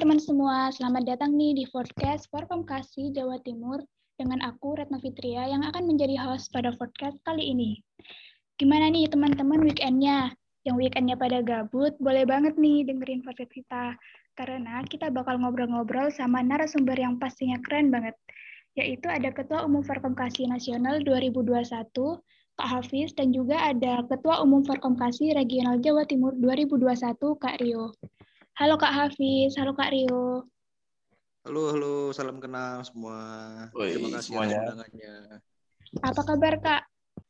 teman-teman semua, selamat datang nih di podcast Forum Kasih Jawa Timur dengan aku Retno Fitria yang akan menjadi host pada podcast kali ini. Gimana nih teman-teman weekendnya? Yang weekendnya pada gabut, boleh banget nih dengerin podcast kita. Karena kita bakal ngobrol-ngobrol sama narasumber yang pastinya keren banget. Yaitu ada Ketua Umum Forum Kasih Nasional 2021, Kak Hafiz, dan juga ada Ketua Umum Forum Kasih Regional Jawa Timur 2021, Kak Rio. Halo Kak Hafiz, halo Kak Rio. Halo, halo, salam kenal semua. Oi, Terima kasih semuanya. atas undangannya. Apa kabar Kak?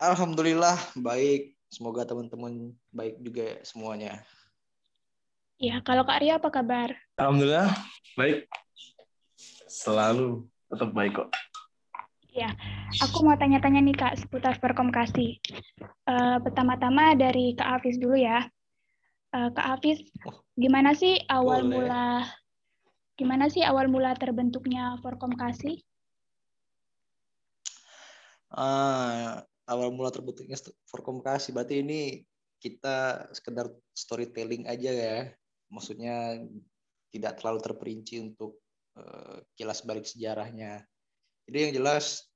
Alhamdulillah baik. Semoga teman-teman baik juga semuanya. Ya, kalau Kak Rio apa kabar? Alhamdulillah baik. Selalu tetap baik kok. Ya, aku mau tanya-tanya nih Kak seputar Perkomkasi. Eh, pertama-tama dari Kak Hafiz dulu ya. Eh, Kak Hafiz, Oh, gimana sih awal boleh. mula gimana sih awal mula terbentuknya Forkomkasi? Ah, awal mula terbentuknya st- Forkomkasi. Berarti ini kita sekedar storytelling aja ya. Maksudnya tidak terlalu terperinci untuk eh, kilas balik sejarahnya. Jadi yang jelas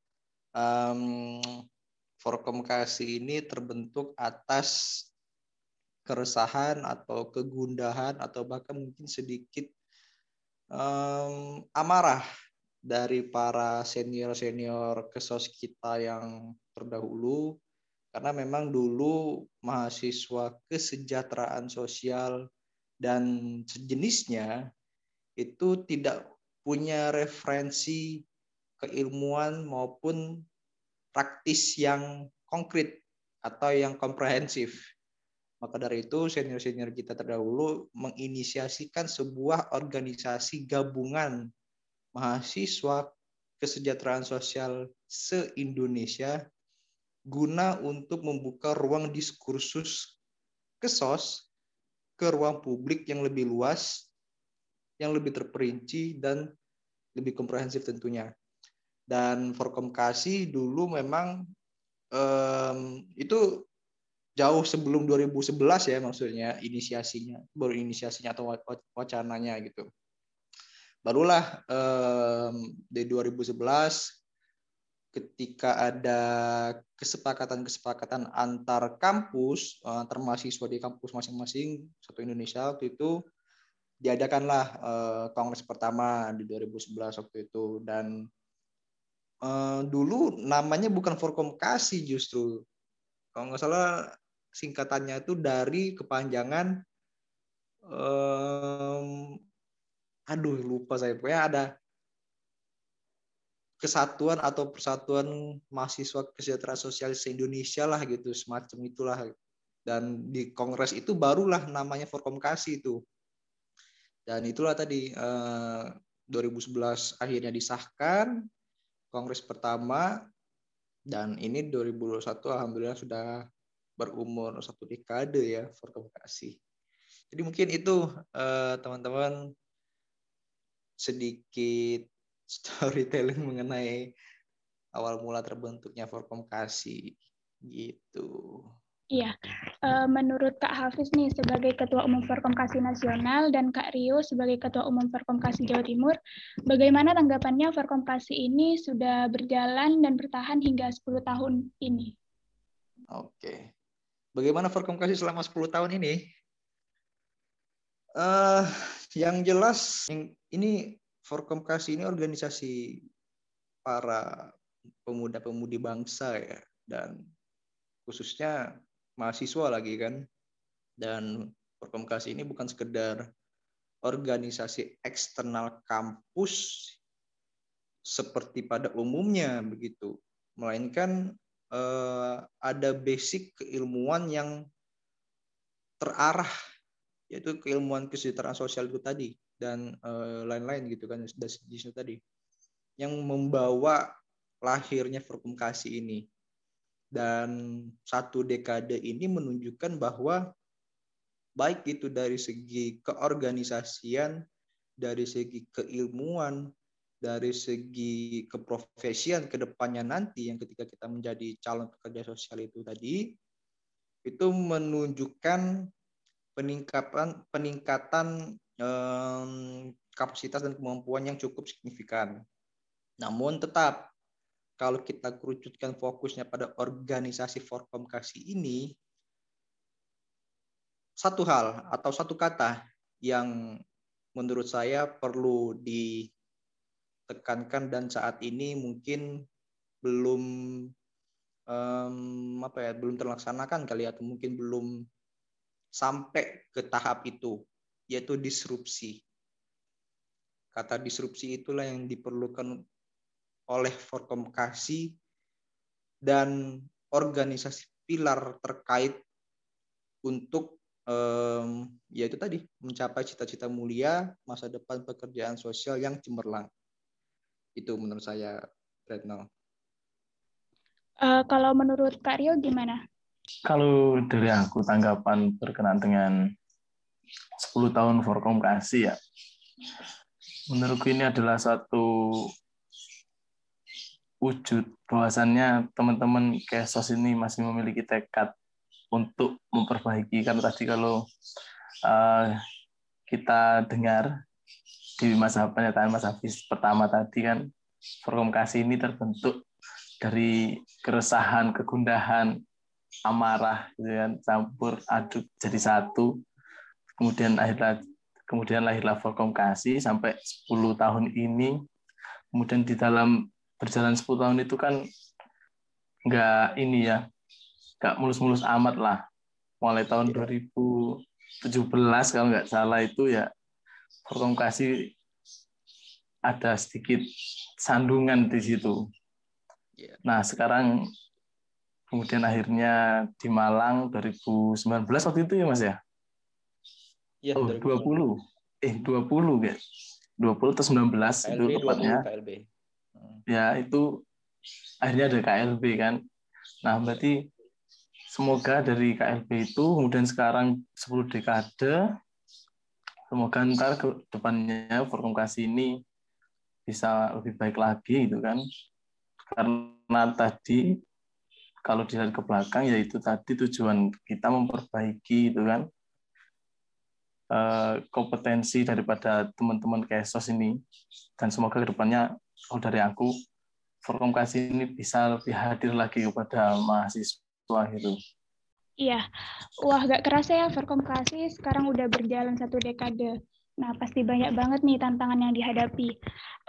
em, Forkomkasi ini terbentuk atas keresahan atau kegundahan atau bahkan mungkin sedikit em, amarah dari para senior-senior kesos kita yang terdahulu karena memang dulu mahasiswa kesejahteraan sosial dan sejenisnya itu tidak punya referensi keilmuan maupun praktis yang konkret atau yang komprehensif. Maka dari itu senior-senior kita terdahulu menginisiasikan sebuah organisasi gabungan mahasiswa kesejahteraan sosial se-Indonesia guna untuk membuka ruang diskursus kesos ke ruang publik yang lebih luas, yang lebih terperinci dan lebih komprehensif tentunya. Dan Forkomkasi dulu memang em, itu jauh sebelum 2011 ya maksudnya inisiasinya, baru inisiasinya atau wa- wacananya gitu. Barulah em, di 2011 ketika ada kesepakatan-kesepakatan antar kampus, eh, antar mahasiswa di kampus masing-masing satu Indonesia waktu itu diadakanlah eh, kongres pertama di 2011 waktu itu. Dan eh, dulu namanya bukan Forkomkasi justru. Kalau nggak salah singkatannya itu dari kepanjangan em, aduh lupa saya. Pokoknya ada kesatuan atau persatuan mahasiswa kesejahteraan sosial se-Indonesia lah gitu semacam itulah. Dan di kongres itu barulah namanya Forkomkasi itu. Dan itulah tadi eh, 2011 akhirnya disahkan kongres pertama dan ini 2021 alhamdulillah sudah berumur satu dekade ya Forkomkasi jadi mungkin itu eh, teman-teman sedikit storytelling mengenai awal mula terbentuknya Forkomkasi gitu. Iya, eh, menurut Kak Hafiz nih sebagai Ketua Umum Forkomkasi Nasional dan Kak Rio sebagai Ketua Umum Forkomkasi Jawa Timur, bagaimana tanggapannya Forkomkasi ini sudah berjalan dan bertahan hingga 10 tahun ini? Oke. Bagaimana Forkomkasi selama 10 tahun ini? eh yang jelas ini Forkomkasi ini organisasi para pemuda-pemudi bangsa ya dan khususnya mahasiswa lagi kan dan Forkomkasi ini bukan sekedar organisasi eksternal kampus seperti pada umumnya begitu melainkan eh, ada basic keilmuan yang terarah yaitu keilmuan kesejahteraan sosial itu tadi dan eh, lain-lain gitu kan sudah sejenisnya tadi yang membawa lahirnya Forkomkasi ini. Dan satu dekade ini menunjukkan bahwa baik itu dari segi keorganisasian dari segi keilmuan dari segi keprofesian ke depannya nanti yang ketika kita menjadi calon pekerja sosial itu tadi itu menunjukkan peningkatan peningkatan um, kapasitas dan kemampuan yang cukup signifikan. Namun tetap kalau kita kerucutkan fokusnya pada organisasi Forkomkasi ini, satu hal atau satu kata yang menurut saya perlu ditekankan dan saat ini mungkin belum um, apa ya belum terlaksanakan kali atau mungkin belum sampai ke tahap itu yaitu disrupsi. Kata disrupsi itulah yang diperlukan oleh Forkomkasi dan organisasi pilar terkait untuk um, yaitu tadi mencapai cita-cita mulia masa depan pekerjaan sosial yang cemerlang. Itu menurut saya, Retno. Uh, kalau menurut Kak Rio gimana? Kalau dari aku tanggapan berkenaan dengan 10 tahun Forkomkasi ya, menurutku ini adalah satu wujud bahwasannya teman-teman Kesos ini masih memiliki tekad untuk memperbaiki karena tadi kalau uh, kita dengar di masa pernyataan Mas Hafiz pertama tadi kan Kasih ini terbentuk dari keresahan, kegundahan, amarah, gitu kan, campur aduk jadi satu. Kemudian akhirnya kemudian lahirlah Kasih sampai 10 tahun ini. Kemudian di dalam berjalan 10 tahun itu kan nggak ini ya, nggak mulus-mulus amat lah. Mulai tahun 2017 iya. kalau nggak salah itu ya kasih ada sedikit sandungan di situ. Iya. Nah sekarang kemudian akhirnya di Malang 2019 waktu itu ya Mas ya? Iya, oh, 20. Eh 20 guys. 20 atau 19 KLB, itu tepatnya. KLB ya itu akhirnya ada KLB kan. Nah, berarti semoga dari KLB itu kemudian sekarang 10 dekade semoga ntar ke depannya formasi ini bisa lebih baik lagi gitu kan. Karena tadi kalau dilihat ke belakang yaitu tadi tujuan kita memperbaiki itu kan eh, kompetensi daripada teman-teman KSOS ini dan semoga ke depannya kalau dari aku Forkomkasi ini bisa lebih hadir lagi kepada mahasiswa gitu. Iya, wah gak kerasa ya Forkomkasi sekarang udah berjalan satu dekade. Nah, pasti banyak banget nih tantangan yang dihadapi.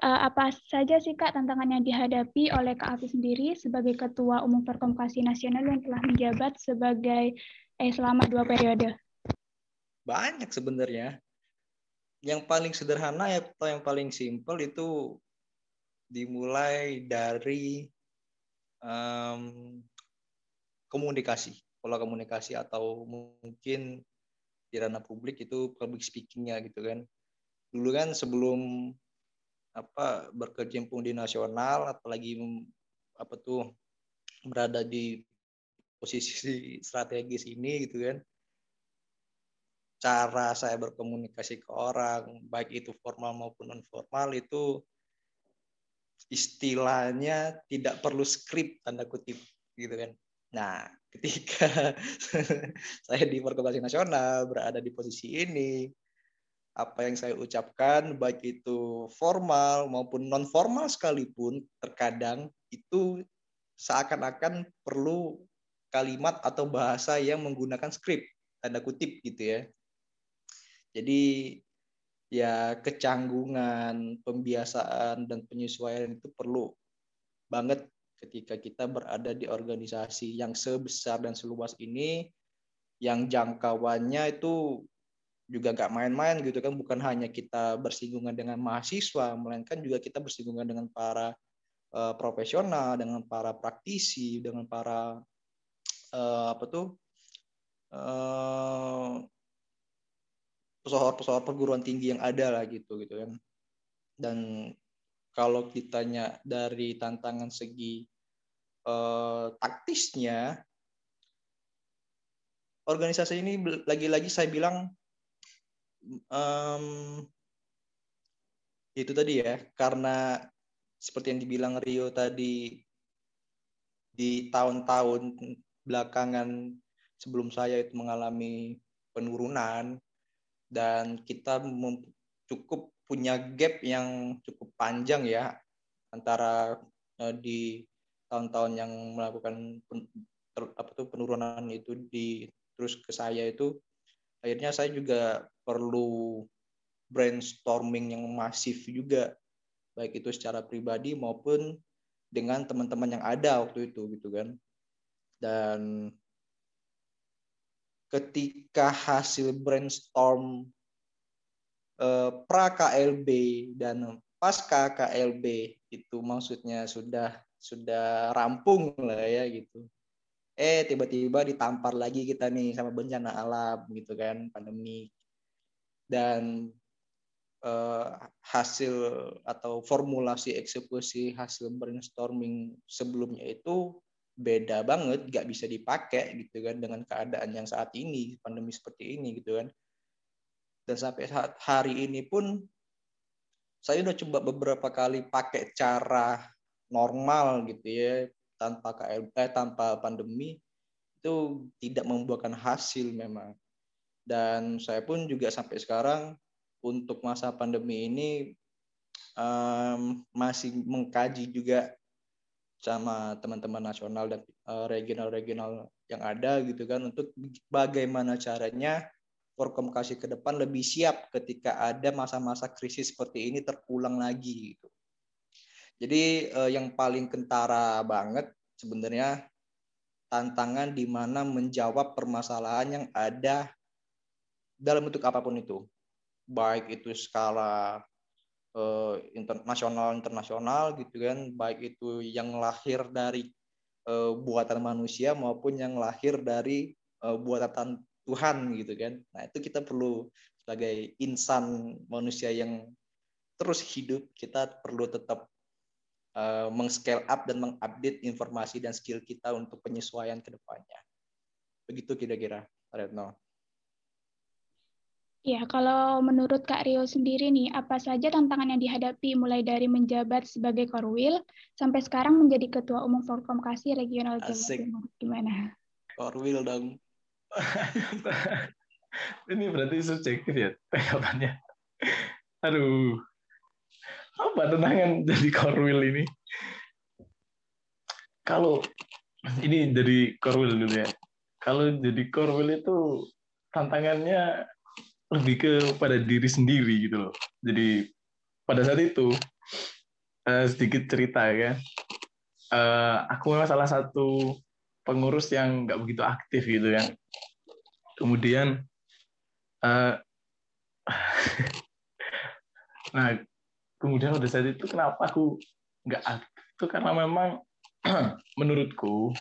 Uh, apa saja sih Kak tantangan yang dihadapi oleh Kak Afi sendiri sebagai Ketua Umum Forkomkasi Nasional yang telah menjabat sebagai eh selama dua periode? Banyak sebenarnya. Yang paling sederhana ya atau yang paling simpel itu dimulai dari um, komunikasi, pola komunikasi atau mungkin di ranah publik itu public speakingnya gitu kan. Dulu kan sebelum apa berkecimpung di nasional, apalagi apa tuh berada di posisi strategis ini gitu kan cara saya berkomunikasi ke orang baik itu formal maupun non formal itu istilahnya tidak perlu skrip tanda kutip gitu kan. Nah, ketika saya di Perkembangan Nasional berada di posisi ini, apa yang saya ucapkan baik itu formal maupun non formal sekalipun terkadang itu seakan-akan perlu kalimat atau bahasa yang menggunakan skrip tanda kutip gitu ya. Jadi ya kecanggungan, pembiasaan dan penyesuaian itu perlu banget ketika kita berada di organisasi yang sebesar dan seluas ini yang jangkauannya itu juga nggak main-main gitu kan. Bukan hanya kita bersinggungan dengan mahasiswa melainkan juga kita bersinggungan dengan para uh, profesional dengan para praktisi dengan para uh, apa tuh uh, pesohor-pesohor perguruan tinggi yang ada lah gitu gitu kan. Dan kalau kitanya dari tantangan segi eh, taktisnya organisasi ini lagi-lagi saya bilang um, itu tadi ya karena seperti yang dibilang Rio tadi di tahun-tahun belakangan sebelum saya itu mengalami penurunan dan kita cukup punya gap yang cukup panjang ya antara uh, di tahun-tahun yang melakukan pen, ter, apa tuh penurunan itu di terus ke saya itu akhirnya saya juga perlu brainstorming yang masif juga baik itu secara pribadi maupun dengan teman-teman yang ada waktu itu gitu kan. Dan ketika hasil brainstorm eh, pra KLB dan pasca KLB itu maksudnya sudah sudah rampung lah ya gitu. Eh tiba-tiba ditampar lagi kita nih sama bencana alam gitu kan pandemi dan eh, hasil atau formulasi eksekusi hasil brainstorming sebelumnya itu beda banget, nggak bisa dipakai gitu kan dengan keadaan yang saat ini pandemi seperti ini gitu kan. Dan sampai saat hari ini pun saya udah coba beberapa kali pakai cara normal gitu ya tanpa KL eh, tanpa pandemi itu tidak membuahkan hasil memang. Dan saya pun juga sampai sekarang untuk masa pandemi ini um, masih mengkaji juga sama teman-teman nasional dan eh, regional-regional yang ada gitu kan untuk bagaimana caranya Forkomkasi ke depan lebih siap ketika ada masa-masa krisis seperti ini terulang lagi gitu. Jadi eh, yang paling kentara banget sebenarnya tantangan di mana menjawab permasalahan yang ada dalam bentuk apa pun itu. Baik itu skala uh, internasional internasional gitu kan baik itu yang lahir dari uh, buatan manusia maupun yang lahir dari uh, buatan Tuhan gitu kan nah itu kita perlu sebagai insan manusia yang terus hidup kita perlu tetap uh, mengscale up dan mengupdate informasi dan skill kita untuk penyesuaian ke depannya begitu kira-kira Retno Ya, kalau menurut Kak Rio sendiri nih, apa saja tantangan yang dihadapi mulai dari menjabat sebagai Korwil sampai sekarang menjadi Ketua Umum Forkomkasi Regional Jawa Timur? Gimana? Korwil dong. Ini berarti subjektif ya tanggapannya. Aduh. Apa tantangan jadi Korwil ini? Kalau ini jadi Korwil dulu ya. Kalau jadi Korwil itu tantangannya lebih ke pada diri sendiri gitu loh. Jadi pada saat itu uh, sedikit cerita ya, uh, aku memang salah satu pengurus yang nggak begitu aktif gitu ya. Kemudian, uh, nah kemudian pada saat itu kenapa aku nggak aktif itu karena memang menurutku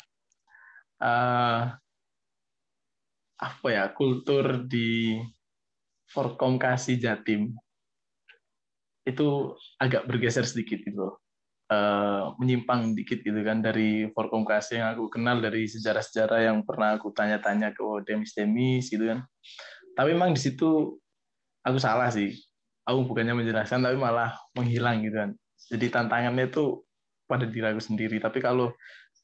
uh, apa ya kultur di Forkomkasi Jatim itu agak bergeser sedikit gitu uh, menyimpang dikit gitu kan dari Forkomkasi yang aku kenal dari sejarah-sejarah yang pernah aku tanya-tanya ke Demis-Demis gitu kan. Tapi memang di situ aku salah sih aku bukannya menjelaskan tapi malah menghilang gitu kan. Jadi tantangannya itu pada diri aku sendiri. Tapi kalau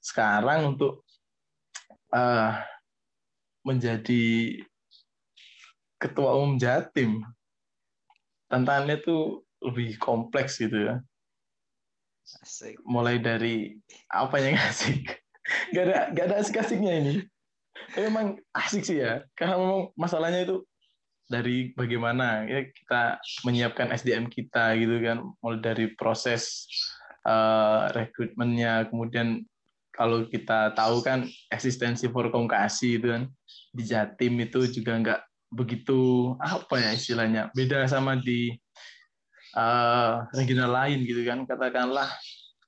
sekarang untuk uh, menjadi ketua umum Jatim tantangannya tuh lebih kompleks gitu ya. Asik. mulai dari apa yang asik? Gak ada gak ada asik-asiknya ini. Tapi emang asik sih ya. Karena memang masalahnya itu dari bagaimana ya kita menyiapkan SDM kita gitu kan. Mulai dari proses uh, rekrutmennya kemudian kalau kita tahu kan eksistensi Forkomkasi itu kan di Jatim itu juga nggak begitu apa ya istilahnya beda sama di uh, regional lain gitu kan. Katakanlah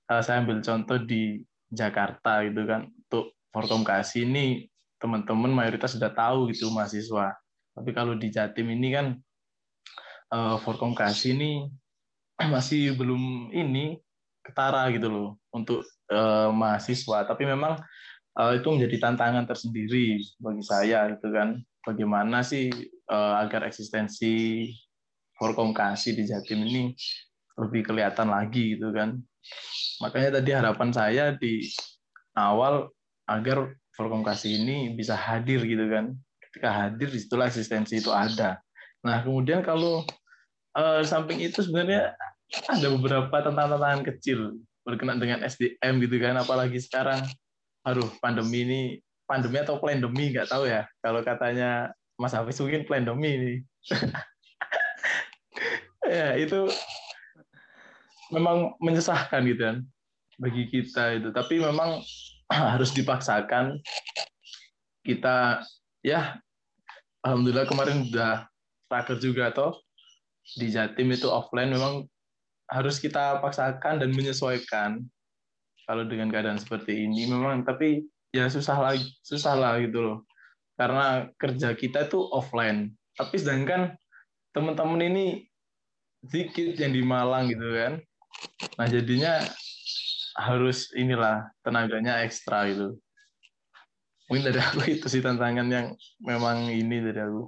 uh, saya ambil contoh di Jakarta gitu kan. Untuk Forkomkasi ini teman-teman mayoritas sudah tahu gitu mahasiswa tapi kalau di Jatim ini kan uh, Forkomkasi ini masih belum ini ketara gitu loh untuk uh, mahasiswa tapi memang uh, itu menjadi tantangan tersendiri bagi saya gitu kan bagaimana sih uh, agar eksistensi Forkomkasi di Jatim ini lebih kelihatan lagi gitu kan. Makanya tadi harapan saya di awal agar Forkomkasi ini bisa hadir gitu kan. Ketika hadir di situlah eksistensi itu ada. Nah, kemudian kalau uh, samping itu sebenarnya ada beberapa tantangan-tantangan kecil berkenaan dengan SDM gitu kan, apalagi sekarang, aduh pandemi ini, pandemi atau plandemi nggak tahu ya. Kalau katanya Mas Hafiz mungkin plandemi ini. ya itu memang menyesahkan gitu kan bagi kita itu. Tapi memang harus dipaksakan kita ya alhamdulillah kemarin udah raker juga toh. Di Jatim itu offline memang harus kita paksakan dan menyesuaikan kalau dengan keadaan seperti ini. Memang tapi ya susah lagi susah lah gitu loh. Karena kerja kita itu offline. Tapi sedangkan teman-teman ini sedikit yang di Malang gitu kan. Nah jadinya harus inilah tenaganya ekstra gitu mungkin dari aku itu sih tantangan yang memang ini dari aku.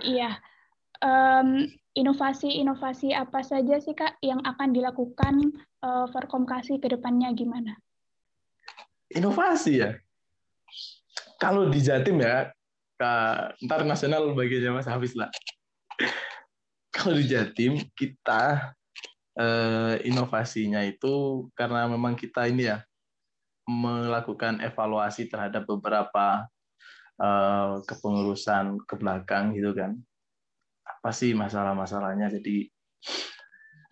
Iya. Um, inovasi-inovasi apa saja sih kak yang akan dilakukan uh, Forkomkasi ke depannya gimana? Inovasi ya? Kalau di Jatim ya ntar nasional bagiannya Mas Hafiz lah. Kalau di Jatim kita eh, inovasinya itu karena memang kita ini ya melakukan evaluasi terhadap beberapa eh, kepengurusan ke belakang gitu kan. Apa sih masalah-masalahnya? Jadi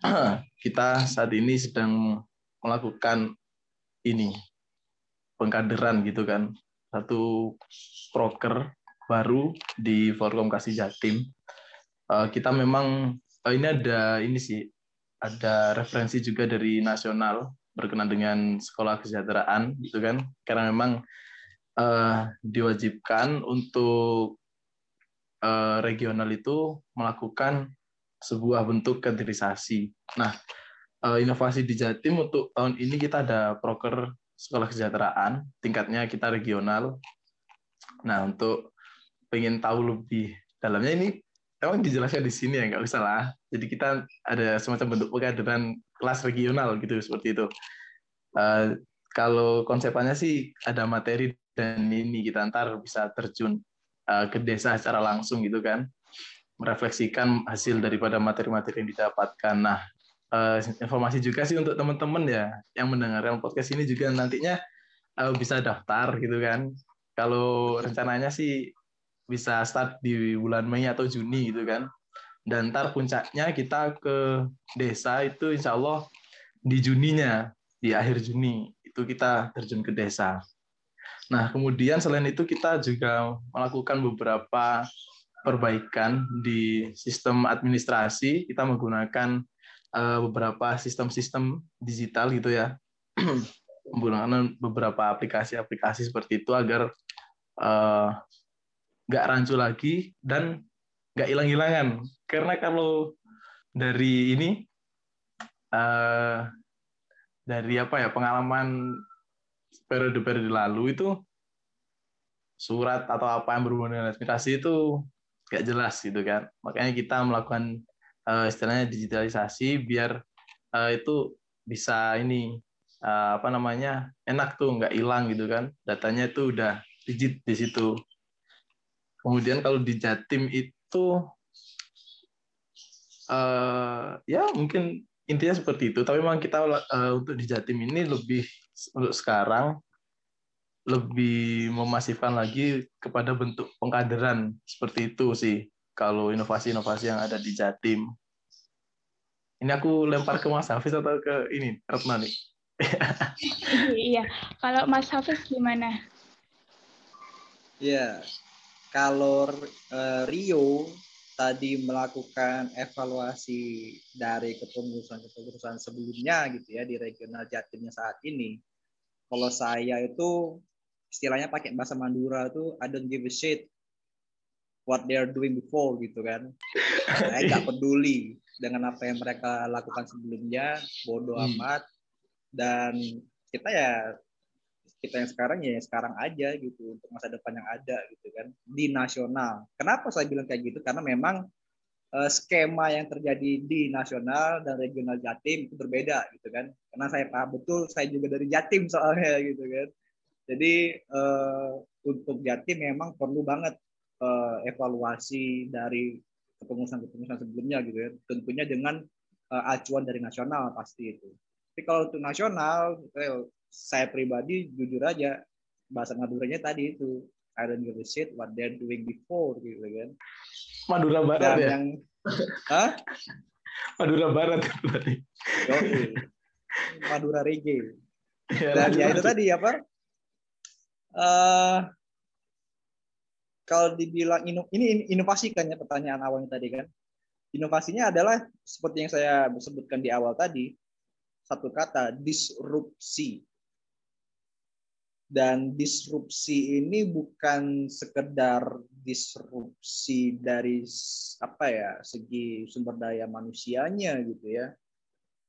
kita saat ini sedang melakukan ini pengkaderan gitu kan. Satu proker baru di Forum Kasih Jatim. Uh, kita memang uh, ini ada ini sih ada referensi juga dari nasional berkenaan dengan sekolah kesejahteraan gitu kan karena memang uh, diwajibkan untuk uh, regional itu melakukan sebuah bentuk kaderisasi. Nah, uh, inovasi di Jatim untuk tahun ini kita ada proker sekolah kesejahteraan, tingkatnya kita regional. Nah, untuk pengen tahu lebih dalamnya ini emang dijelaskan di sini ya nggak usah lah. Jadi kita ada semacam bentuk pengkaderan kelas regional gitu seperti itu. Uh, kalau konsepannya sih ada materi dan ini kita ntar bisa terjun uh, ke desa secara langsung gitu kan. Merefleksikan hasil daripada materi-materi yang didapatkan. Nah uh, informasi juga sih untuk teman-teman ya yang mendengarkan podcast ini juga nantinya uh, bisa daftar gitu kan. Kalau rencananya sih bisa start di bulan Mei atau Juni gitu kan. Dan ntar puncaknya kita ke desa itu insya Allah di Juninya, di akhir Juni itu kita terjun ke desa. Nah kemudian selain itu kita juga melakukan beberapa perbaikan di sistem administrasi. Kita menggunakan uh, beberapa sistem-sistem digital gitu ya, menggunakan beberapa aplikasi-aplikasi seperti itu agar uh, nggak rancu lagi dan nggak hilang-hilangan. Karena kalau dari ini uh, dari apa ya pengalaman periode-periode lalu itu surat atau apa yang berhubungan dengan administrasi itu nggak jelas gitu kan. Makanya kita melakukan uh, istilahnya digitalisasi biar uh, itu bisa ini uh, apa namanya enak tuh nggak hilang gitu kan. Datanya itu udah digit di situ. Kemudian kalau di Jatim itu uh, ya mungkin intinya seperti itu. Tapi memang kita uh, untuk di Jatim ini lebih untuk sekarang lebih memasifkan lagi kepada bentuk pengkaderan seperti itu sih. Kalau inovasi-inovasi yang ada di Jatim. Ini aku lempar ke Mas Hafiz atau ke ini Retna nih? iya, kalau Mas Hafiz gimana? Ya, kalau uh, Rio tadi melakukan evaluasi dari kepengurusan-kepengurusan sebelumnya gitu ya di regional Jatimnya saat ini. Kalau saya itu istilahnya pakai bahasa Mandura tuh I don't give a shit what they are doing before gitu kan. Saya nggak peduli dengan apa yang mereka lakukan sebelumnya, bodoh hmm. amat. Dan kita ya kita yang sekarang ya sekarang aja gitu untuk masa depan yang ada gitu kan di nasional. Kenapa saya bilang kayak gitu? Karena memang uh, skema yang terjadi di nasional dan regional Jatim itu berbeda gitu kan. Karena saya paham betul saya juga dari Jatim soalnya gitu kan. Jadi uh, untuk Jatim memang perlu banget uh, evaluasi dari kepengurusan-kepengurusan sebelumnya gitu ya. Tentunya dengan uh, acuan dari nasional pasti itu. Tapi kalau untuk nasional, saya pribadi jujur aja bahasa Maduranya tadi itu I don't give a shit what they're doing before gitu kan. Madura Barat Dan ya. Yang, Hah? Madura Barat tadi. Madura Reggae. Ya, Dan ya itu tadi apa? Uh, kalau dibilang ino, ini inovasi kan ya pertanyaan awalnya tadi kan. Inovasinya adalah seperti yang saya sebutkan di awal tadi, satu kata disrupsi. Dan disrupsi ini bukan sekedar disrupsi dari apa ya segi sumber daya manusianya gitu ya,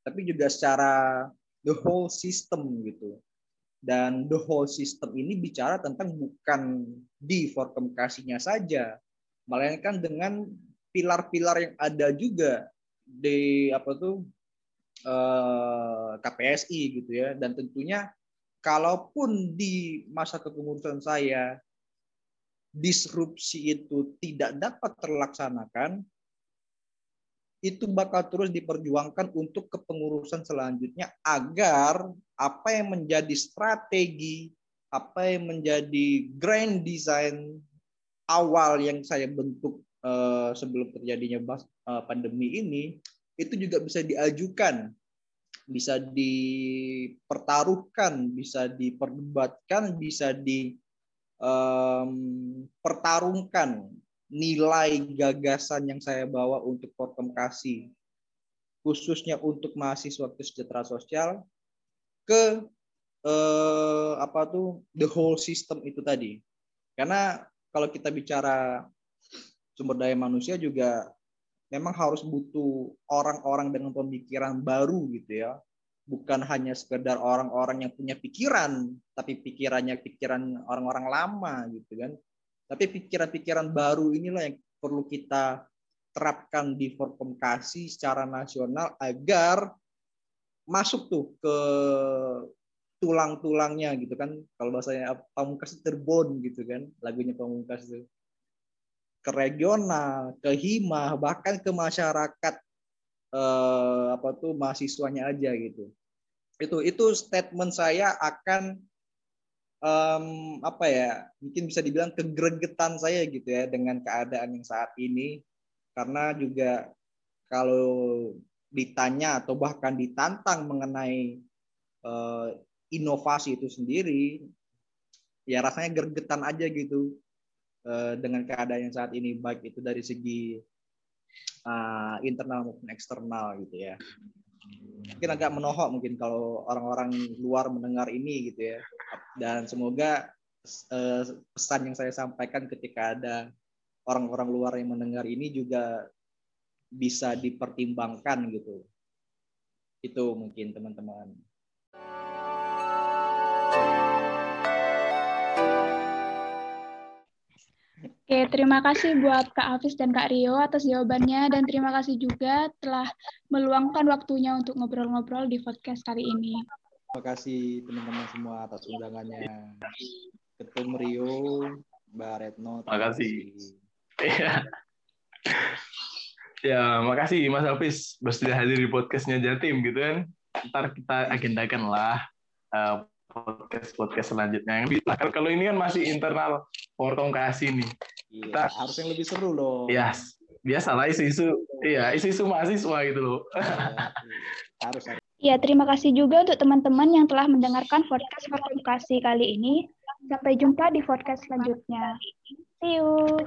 tapi juga secara the whole system gitu. Dan the whole system ini bicara tentang bukan di forecomkasinya saja, melainkan dengan pilar-pilar yang ada juga di apa tuh eh, KPSI gitu ya dan tentunya kalaupun di masa kepengurusan saya disrupsi itu tidak dapat terlaksanakan, itu bakal terus diperjuangkan untuk kepengurusan selanjutnya agar apa yang menjadi strategi, apa yang menjadi grand design awal yang saya bentuk uh, sebelum terjadinya uh, pandemi ini itu juga bisa diajukan bisa dipertaruhkan, bisa diperdebatkan, bisa dipertarungkan nilai gagasan yang saya bawa untuk program kasih khususnya untuk mahasiswa kesejahteraan sosial ke eh, apa tuh the whole system itu tadi. Karena kalau kita bicara sumber daya manusia juga memang harus butuh orang-orang dengan pemikiran baru gitu ya. Bukan hanya sekedar orang-orang yang punya pikiran tapi pikirannya pikiran orang-orang lama gitu kan. Tapi pikiran-pikiran baru inilah yang perlu kita terapkan di Forkomkasi secara nasional agar masuk tuh ke tulang-tulangnya gitu kan. Kalau bahasanya pamungkas terbon gitu kan lagunya pamungkas itu ke regional, ke hima, bahkan ke masyarakat eh, apa tuh mahasiswanya aja gitu. Itu itu statement saya akan um, apa ya mungkin bisa dibilang kegregetan saya gitu ya dengan keadaan yang saat ini karena juga kalau ditanya atau bahkan ditantang mengenai uh, inovasi itu sendiri ya rasanya gergetan aja gitu Eh, dengan keadaan yang saat ini baik itu dari segi uh, internal maupun eksternal gitu ya. Mungkin agak menohok mungkin kalau orang-orang luar mendengar ini gitu ya. Dan semoga uh, pesan yang saya sampaikan ketika ada orang-orang luar yang mendengar ini juga bisa dipertimbangkan gitu. Itu mungkin teman-teman Oke, terima kasih buat Kak Hafiz dan Kak Rio atas jawabannya dan terima kasih juga telah meluangkan waktunya untuk ngobrol-ngobrol di podcast kali ini. Terima kasih teman-teman semua atas undangannya. Ketum Rio, Mbak Retno. Terima kasih. Iya. Ya, makasih Mas Hafiz bersedia hadir di podcastnya Jatim gitu kan. Ntar kita agendakan lah uh, podcast podcast selanjutnya yang bisa kalau ini kan masih internal Forkom kasih nih Iya, kita harus yang lebih seru loh. Iya, biasa lah isu-isu. Iya, isu-isu mahasiswa gitu loh. Iya, iya. harus. Iya, terima kasih juga untuk teman-teman yang telah mendengarkan podcast Fakultasi kali ini. Sampai jumpa di podcast selanjutnya. See you.